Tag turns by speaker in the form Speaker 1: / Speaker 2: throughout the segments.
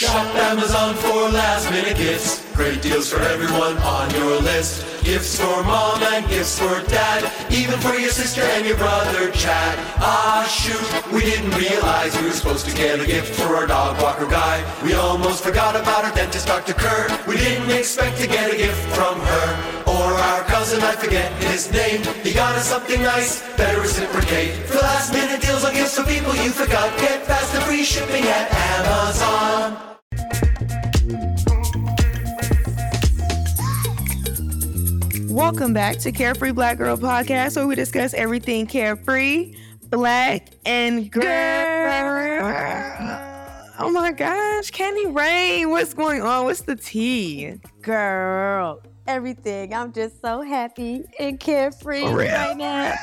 Speaker 1: Shop Amazon for last minute gifts. Great deals for everyone on your list. Gifts for mom and gifts for dad. Even for your sister and your brother Chad. Ah, shoot, we didn't realize we were supposed to get a gift for our dog walker guy. We almost forgot about our dentist, Dr. Kerr. We didn't expect to get a gift from her. Or our cousin, I forget his name. He got us something nice, better reciprocate. For last minute deals on gifts for people you forgot. Get free shipping at Amazon.
Speaker 2: Welcome back to Carefree Black Girl Podcast, where we discuss everything carefree, black, and girl. Oh my gosh, Candy Raine, what's going on? What's the tea?
Speaker 3: Girl, everything. I'm just so happy and carefree right now.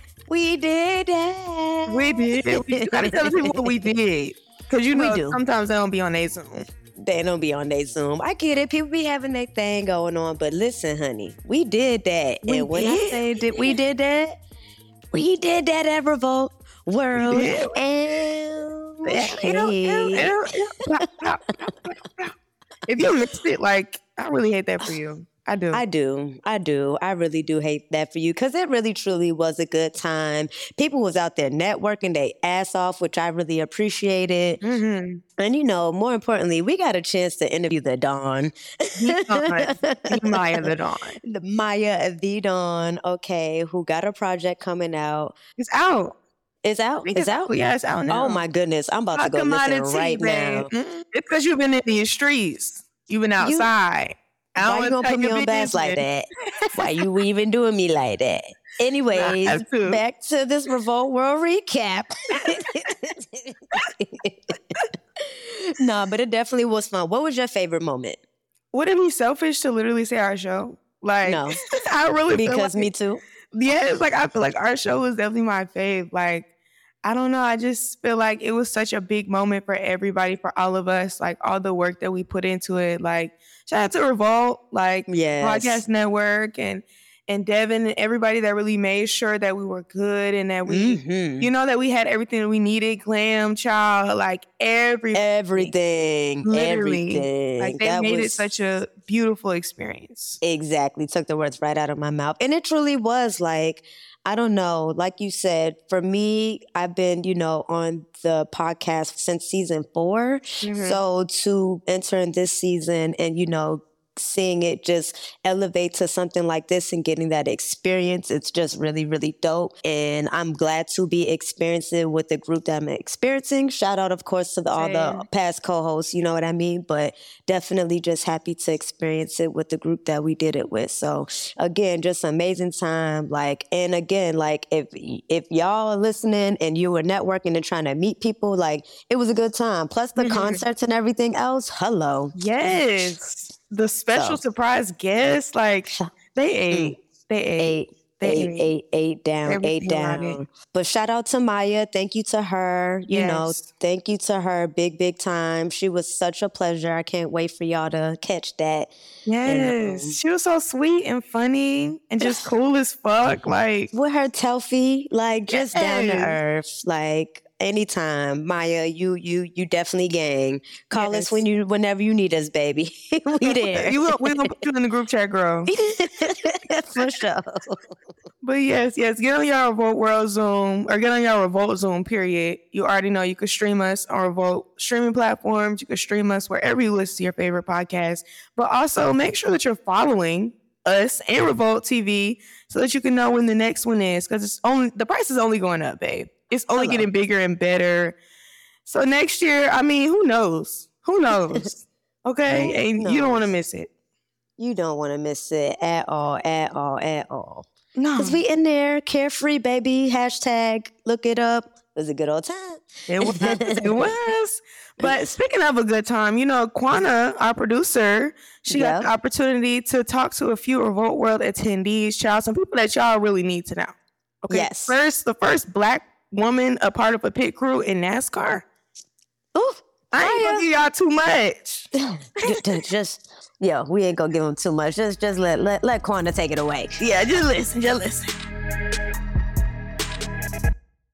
Speaker 3: we did it.
Speaker 2: We did. We gotta tell people what we did. Cause you
Speaker 3: We
Speaker 2: know
Speaker 3: do.
Speaker 2: sometimes they don't be on their Zoom.
Speaker 3: They don't be on their Zoom. I get it. People be having their thing going on, but listen, honey, we did that.
Speaker 2: We
Speaker 3: and when I say did we did that, we did that at Revolt World.
Speaker 2: Yeah.
Speaker 3: And
Speaker 2: You you you if you missed it, like I really hate that for you. I do.
Speaker 3: I do. I do. I really do hate that for you because it really truly was a good time. People was out there networking their ass off, which I really appreciated.
Speaker 2: Mhm.
Speaker 3: And you know, more importantly, we got a chance to interview the Dawn.
Speaker 2: The Maya the Dawn.
Speaker 3: the Maya the Dawn, okay, who got a project coming out.
Speaker 2: It's out.
Speaker 3: It's out. It's out.
Speaker 2: Yeah, it's out now.
Speaker 3: Oh my goodness. I'm about to go listen right now.
Speaker 2: babe. It's because you've been in these streets. You've been outside. Don't
Speaker 3: Why you gonna put me on blast like that? Why you even doing me like that? Anyways, back to this Revolt World recap. nah, but it definitely was fun. What was your favorite moment?
Speaker 2: Would it be selfish to literally say our show? Like,
Speaker 3: No.
Speaker 2: I really feel
Speaker 3: Because
Speaker 2: like,
Speaker 3: me too.
Speaker 2: yeah, it's like I feel like our show was definitely my fave. Like, I don't know. I just feel like it was such a big moment for everybody, for all of us. Like all the work that we put into it. Like, shout out to Revolt, like
Speaker 3: Yes.
Speaker 2: podcast network, and and Devin and everybody that really made sure that we were good and that we,
Speaker 3: Mhm.
Speaker 2: you know, that we had everything that we needed. Glam, child, like every
Speaker 3: Everything.
Speaker 2: Literally.
Speaker 3: Everything.
Speaker 2: like they
Speaker 3: That
Speaker 2: made it such a beautiful experience.
Speaker 3: Exactly. Took the words right out of my mouth. And it truly was like, I don't know, like you said, for me, I've been, you know, on the podcast since season 4
Speaker 2: Mhm.
Speaker 3: So to enter in this season and, you know, seeing it just elevate to something like this and getting that experience, it's just really, really dope. And I'm glad to be experiencing with the group that I'm experiencing. Shout out, of course, to the, all the past co-hosts, you know what I mean? But definitely just happy to experience it with the group that we did it with. So again, just amazing time. Like, and again, like if if y'all are listening and you were networking and trying to meet people, like it was a good time. Plus the
Speaker 2: Mhm.
Speaker 3: concerts and everything else. Hello.
Speaker 2: Yes. The special
Speaker 3: So.
Speaker 2: surprise guests, like they ate. They ate. They
Speaker 3: Eight,
Speaker 2: ate.
Speaker 3: eight, eight down,
Speaker 2: Everything about
Speaker 3: down. But shout out to Maya. Thank you to her. You know, thank you to her. Big, big time. She was such a pleasure. I can't wait for y'all to catch that.
Speaker 2: Yes.
Speaker 3: um,
Speaker 2: she was so sweet and funny and just cool as fuck. Like,
Speaker 3: with her Telfie, like just down to earth, like anytime. Maya, you you you definitely gang. Call
Speaker 2: Yes.
Speaker 3: us when you whenever you need us, baby. we there.
Speaker 2: you, we're gonna put you in the group chat, girl.
Speaker 3: For sure.
Speaker 2: But yes, yes, get on your Revolt World Zoom or get on your Revolt Zoom, period. You already know you can stream us on Revolt streaming platforms. You can stream us wherever you listen to your favorite podcast. But also make sure that you're following us and Revolt TV so that you can know when the next one is. Because it's only the price is only going up, babe. It's only
Speaker 3: Hello.
Speaker 2: getting bigger and better. So next year, I mean, who knows? Who knows? Okay.
Speaker 3: Who
Speaker 2: and you don't want to miss it.
Speaker 3: You don't want to miss it at all, at all, at all.
Speaker 2: No.
Speaker 3: Cause we in there, carefree, baby. Hashtag look it up. It was a good old time.
Speaker 2: It was. it was. But speaking of a good time, you know, Quanna, our producer, she got the opportunity to talk to a few Revolt World attendees, child, some people that y'all really need to know. Okay.
Speaker 3: Yes.
Speaker 2: First, the first black woman a part of a pit crew in NASCAR.
Speaker 3: Ooh,
Speaker 2: I ain't gonna give y'all too much.
Speaker 3: Ju- ju- just yo, we ain't gonna give them too much. Just just let let let Quanna take it away.
Speaker 2: Yeah, just listen, just listen.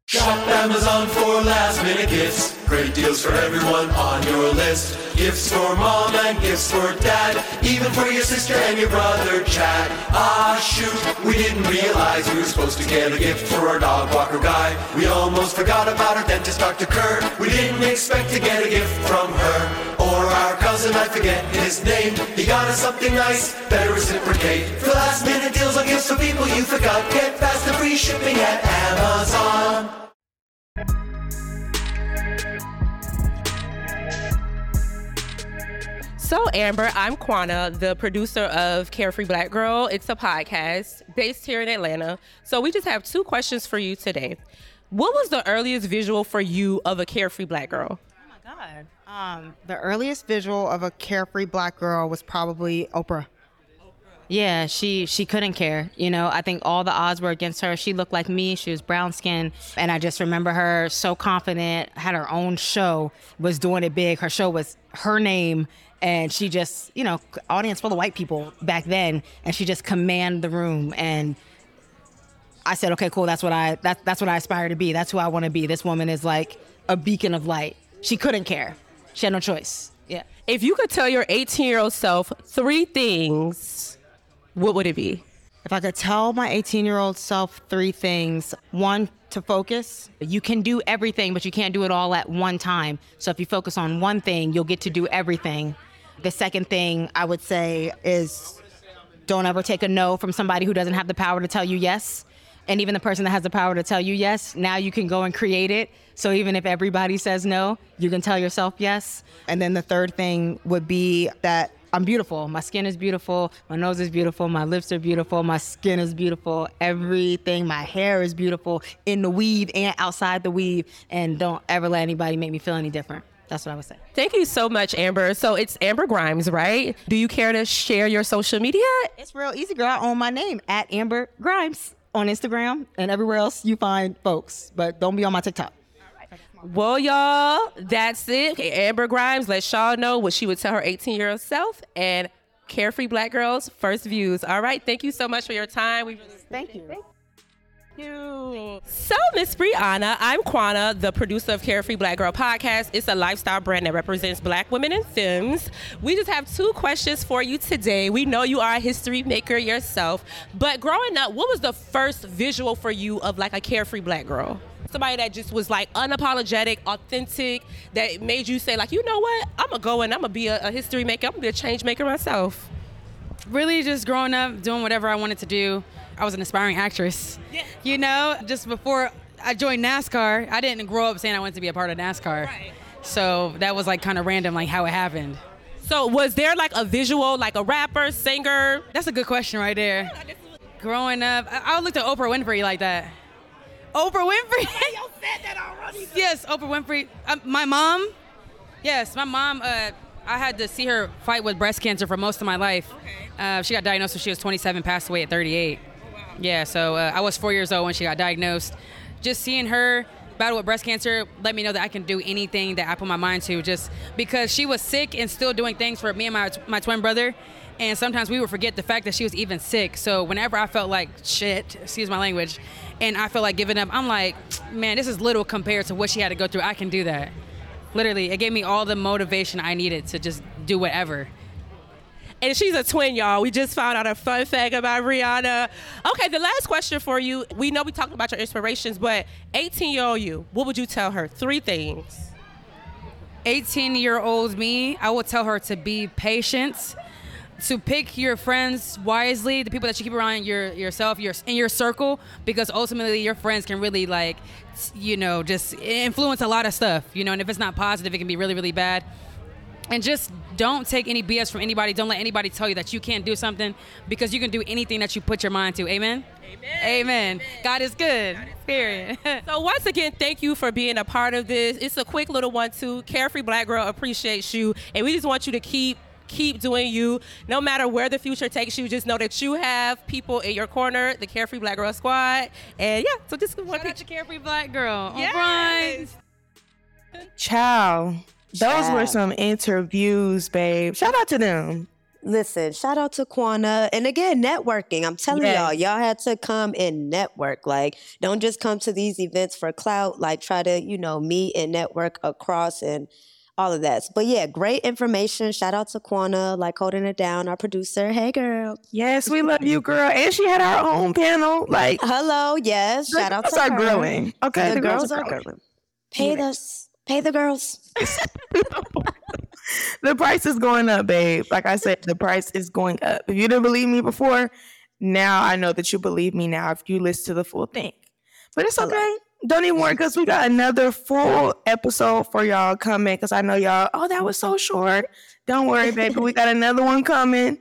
Speaker 1: Shop Amazon for last minute gifts. Great deals for everyone on your list. Gifts for mom and gifts for dad, even for your sister and your brother Chad. Ah, shoot, we didn't realize we were supposed to get a gift for our dog walker guy. We almost forgot about our dentist, Dr. Kerr. We didn't expect to get a gift from her. Or our cousin, I forget his name. He got us something nice, better reciprocate. For last minute deals on gifts for people you forgot, get fast and free shipping at Amazon.
Speaker 4: So, Amber, I'm Quanna, the producer of Carefree Black Girl. It's a podcast based here in Atlanta. So, we just have two questions for you today. What was the earliest visual for you of a carefree black girl?
Speaker 5: Oh my God. Um, the earliest visual of a carefree black girl was probably Oprah.
Speaker 6: Yeah, she she couldn't care. You know, I think all the odds were against her. She looked like me. She was brown skin, and I just remember her so confident. Had her own show, was doing it big. Her show was her name, and she just you know audience full of white people back then, and she just command the room. And I said, okay, cool. That's what I that, that's what I aspire to be. That's who I want to be. This woman is like a beacon of light. She couldn't care. She had no choice. Yeah.
Speaker 4: If you could tell your 18 year old self three things, what would it be?
Speaker 5: If I could tell my 18 year old self three things one, to focus.
Speaker 6: You can do everything, but you can't do it all at one time. So if you focus on one thing, you'll get to do everything. The second thing I would say is don't ever take a no from somebody who doesn't have the power to tell you yes. And even the person that has the power to tell you yes, now you can go and create it. So even if everybody says no, you can tell yourself yes.
Speaker 5: And then the third thing would be that
Speaker 6: I'm beautiful. My skin is beautiful. My nose is beautiful. My lips are beautiful. My skin is beautiful. Everything, my hair is beautiful in the weave and outside the weave. And don't ever let anybody make me feel any different. That's what I would say.
Speaker 4: Thank you so much, Amber. So it's Amber Grimes, right? Do you care to share your social media?
Speaker 5: It's real easy, girl. I own my name at Amber Grimes on Instagram and everywhere else you find folks. But don't be on my TikTok.
Speaker 4: Well, y'all, that's it. Okay, Amber Grimes, let y'all know what she would tell her 18 year old self and Carefree Black Girls First Views. All right, thank you so much for your time. We really
Speaker 5: Thank you.
Speaker 4: you. So, Miss Brehanna, I'm Quanna, the producer of Carefree Black Girl Podcast. It's a lifestyle brand that represents black women and films. We just have two questions for you today. We know you are a history maker yourself, but growing up, what was the first visual for you of like a carefree black girl? Somebody that just was like unapologetic, authentic, that made you say, like, you know what? I'm gonna go and I'm gonna be a, a history maker, I'm gonna be a change maker myself.
Speaker 7: really just growing up doing whatever I wanted to do. I was an aspiring actress. You know, just before I joined NASCAR, I didn't grow up saying I wanted to be a part of NASCAR. So that was like kind of random, like how it happened.
Speaker 4: So, was there like a visual, like a rapper, singer?
Speaker 7: That's a good question right there. Growing up, I, I looked at Oprah Winfrey like that. Oprah Winfrey. yes, Oprah Winfrey. Um, my mom. Yes, my mom. Uh, I had to see her fight with breast cancer for most of my life. Uh, she got diagnosed when she was 27, passed away at 38. Yeah, so uh, I was four years old when she got diagnosed. Just seeing her battle with breast cancer let me know that I can do anything that I put my mind to. Just because she was sick and still doing things for me and my my twin brother, and sometimes we would forget the fact that she was even sick. So whenever I felt like shit, excuse my language, and I felt like giving up, I'm like, man, this is little compared to what she had to go through. I can do that. Literally, it gave me all the motivation I needed to just do whatever.
Speaker 4: And she's a twin, y'all. We just found out a fun fact about Brehanna. Okay, the last question for you. We know we talked about your inspirations, but 18 year old you, what would you tell her? Three things.
Speaker 7: 18 year old me, I would tell her to be patient, to pick your friends wisely, the people that you keep around your yourself, your in your circle, because ultimately your friends can really like, you know, just influence a lot of stuff, you know, and if it's not positive, it can be really, really bad. And just don't take any BS from anybody. Don't let anybody tell you that you can't do something because you can do anything that you put your mind to. Amen. Amen. Amen. God is good. Period.
Speaker 4: So once again, thank you for being a part of this. It's a quick little one too. Carefree Black Girl appreciates you, and we just want you to keep keep doing you. No matter where the future takes you, just know that you have people in your corner, the Carefree Black Girl Squad, and yeah. So just one
Speaker 7: Shout out
Speaker 4: picture.
Speaker 7: to Carefree Black Girl.
Speaker 4: Yes.
Speaker 7: All right.
Speaker 2: Ciao. Those were some interviews, babe. Shout out to them.
Speaker 3: Listen, shout out to Quanna. And again, networking. I'm telling
Speaker 2: Yes.
Speaker 3: y'all, y'all had to come and network. Like, don't just come to these events for clout. Like, try to, you know, meet and network across and all of that. But yeah, great information. Shout out to Quanna, like holding it down, our producer. Hey, girl.
Speaker 2: Yes, we love you, girl. And she had our own panel. Like,
Speaker 3: hello, yes. Shout out to
Speaker 2: girls
Speaker 3: her.
Speaker 2: are grilling. Okay,
Speaker 3: the,
Speaker 2: the
Speaker 3: girls,
Speaker 2: girls are
Speaker 3: are
Speaker 2: growing.
Speaker 3: grilling. Pay the pay the girls.
Speaker 2: the price is going up, babe. Like I said, the price is going up. If you didn't believe me before, now I know that you believe me now if you listen to the full thing. But it's okay. Don't even worry because we got another full episode for y'all coming because I know y'all, oh, that was so short. Don't worry, baby. we got another one coming.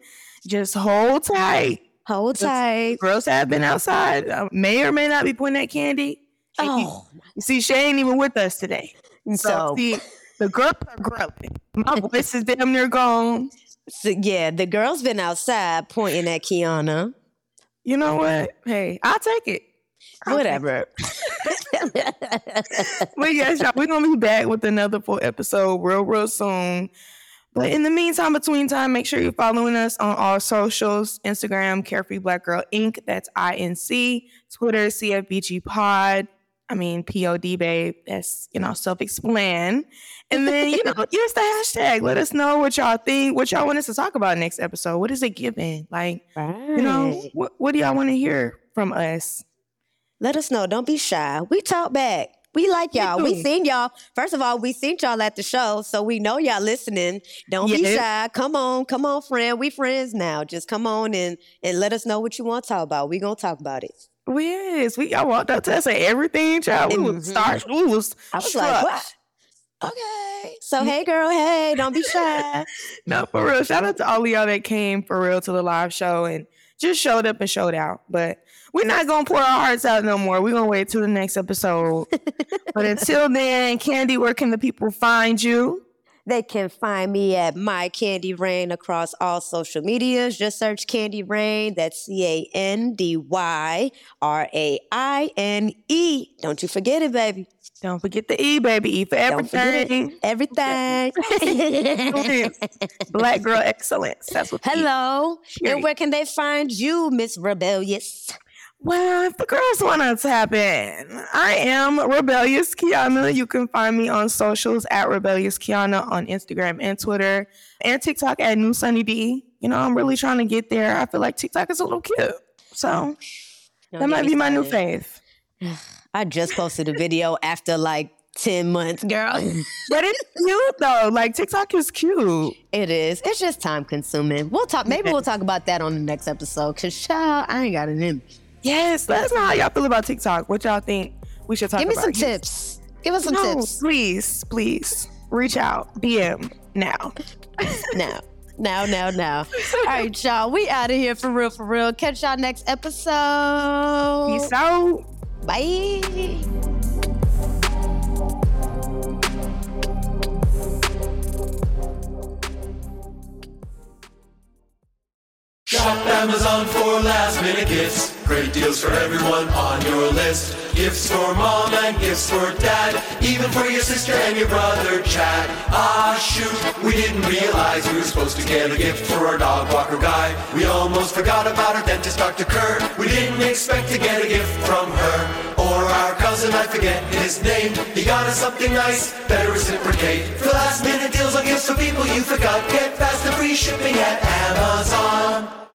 Speaker 2: Just hold tight.
Speaker 3: Hold tight.
Speaker 2: Girls have been outside. Uh, may or may not be putting that candy.
Speaker 3: Oh,
Speaker 2: You see, she ain't even with us today. So,
Speaker 3: so,
Speaker 2: see, the girls are grilling. My voice is damn near gone.
Speaker 3: so yeah, the girls been outside pointing at Kiana.
Speaker 2: You know what? Hey, I'll take it. I'll take
Speaker 3: Whatever.
Speaker 2: it. But yes, y'all, we're gonna be back with another full episode real, real soon. But in the meantime, between time, make sure you're following us on all socials: Instagram, Carefree Black Girl Inc. That's I N C. Twitter, CFBG Pod. I mean, POD, babe. That's you know self-explain. And then you know, use the hashtag. Let us know what y'all think. What y'all want us to talk about next episode. What is it giving? Like, you know, what, what do y'all want to hear from us?
Speaker 3: Let us know. Don't be shy. We talk back. We like y'all. We seen y'all. First of all, we seen y'all at the show, so we know y'all listening. Don't be shy. Come on, come on, friend. We friends now. Just come on and and let us know what you want to talk about. We gonna talk about it.
Speaker 2: We is. We y'all walked up to us and everything, child. We was
Speaker 3: Mhm.
Speaker 2: start. We was.
Speaker 3: I was
Speaker 2: struck.
Speaker 3: like, what? Okay. So hey, girl. Hey, don't be shy.
Speaker 2: No, for real. Shout out to all of y'all that came for real to the live show and just showed up and showed out. But we're not gonna pour our hearts out no more. We're gonna wait till the next episode. but until then, Candy, where can the people find you?
Speaker 3: They can find me at My Candy Raine across all social medias. Just search Candy Raine. That's C A N D Y R A I N E. Don't you forget it, baby.
Speaker 2: Don't forget the E, baby. E for everything.
Speaker 3: Everything.
Speaker 2: Black girl excellence. That's what.
Speaker 3: Hello. And where can they find you, Miss Rebellious?
Speaker 2: Well, if the girls want to tap in, I am Rebellious Kiana. You can find me on socials at Rebellious Kiana on Instagram and Twitter and TikTok at New Sunny D. You know, I'm really trying to get there. I feel like TikTok is a little cute. So that might be my new faith.
Speaker 3: I just posted a video after like 10 months, girl.
Speaker 2: But it's cute though. Like TikTok is cute.
Speaker 3: it is. It's just time consuming. We'll talk. Maybe we'll talk about that on the next episode. Cause child, I ain't got an in.
Speaker 2: Yes, let us know how y'all feel about TikTok. What y'all think we should talk about?
Speaker 3: Give me
Speaker 2: about.
Speaker 3: some tips. Give us some
Speaker 2: No,
Speaker 3: tips.
Speaker 2: please, please reach out. DM now.
Speaker 3: now. Now, now, now. All right, y'all. We out of here for real, for real. Catch y'all next episode.
Speaker 2: Peace out.
Speaker 3: Bye.
Speaker 1: Shop Amazon for last minute gifts. Great deals for everyone on your list. Gifts for mom and gifts for dad. Even for your sister and your brother Chad. Ah shoot, we didn't realize we were supposed to get a gift for our dog walker guy. We almost forgot about our dentist Dr. Kerr. We didn't expect to get a gift from her. Or our cousin, I forget his name. He got us something nice, better reciprocate. For last minute deals on gifts for people you forgot. Get fast and free shipping at Amazon.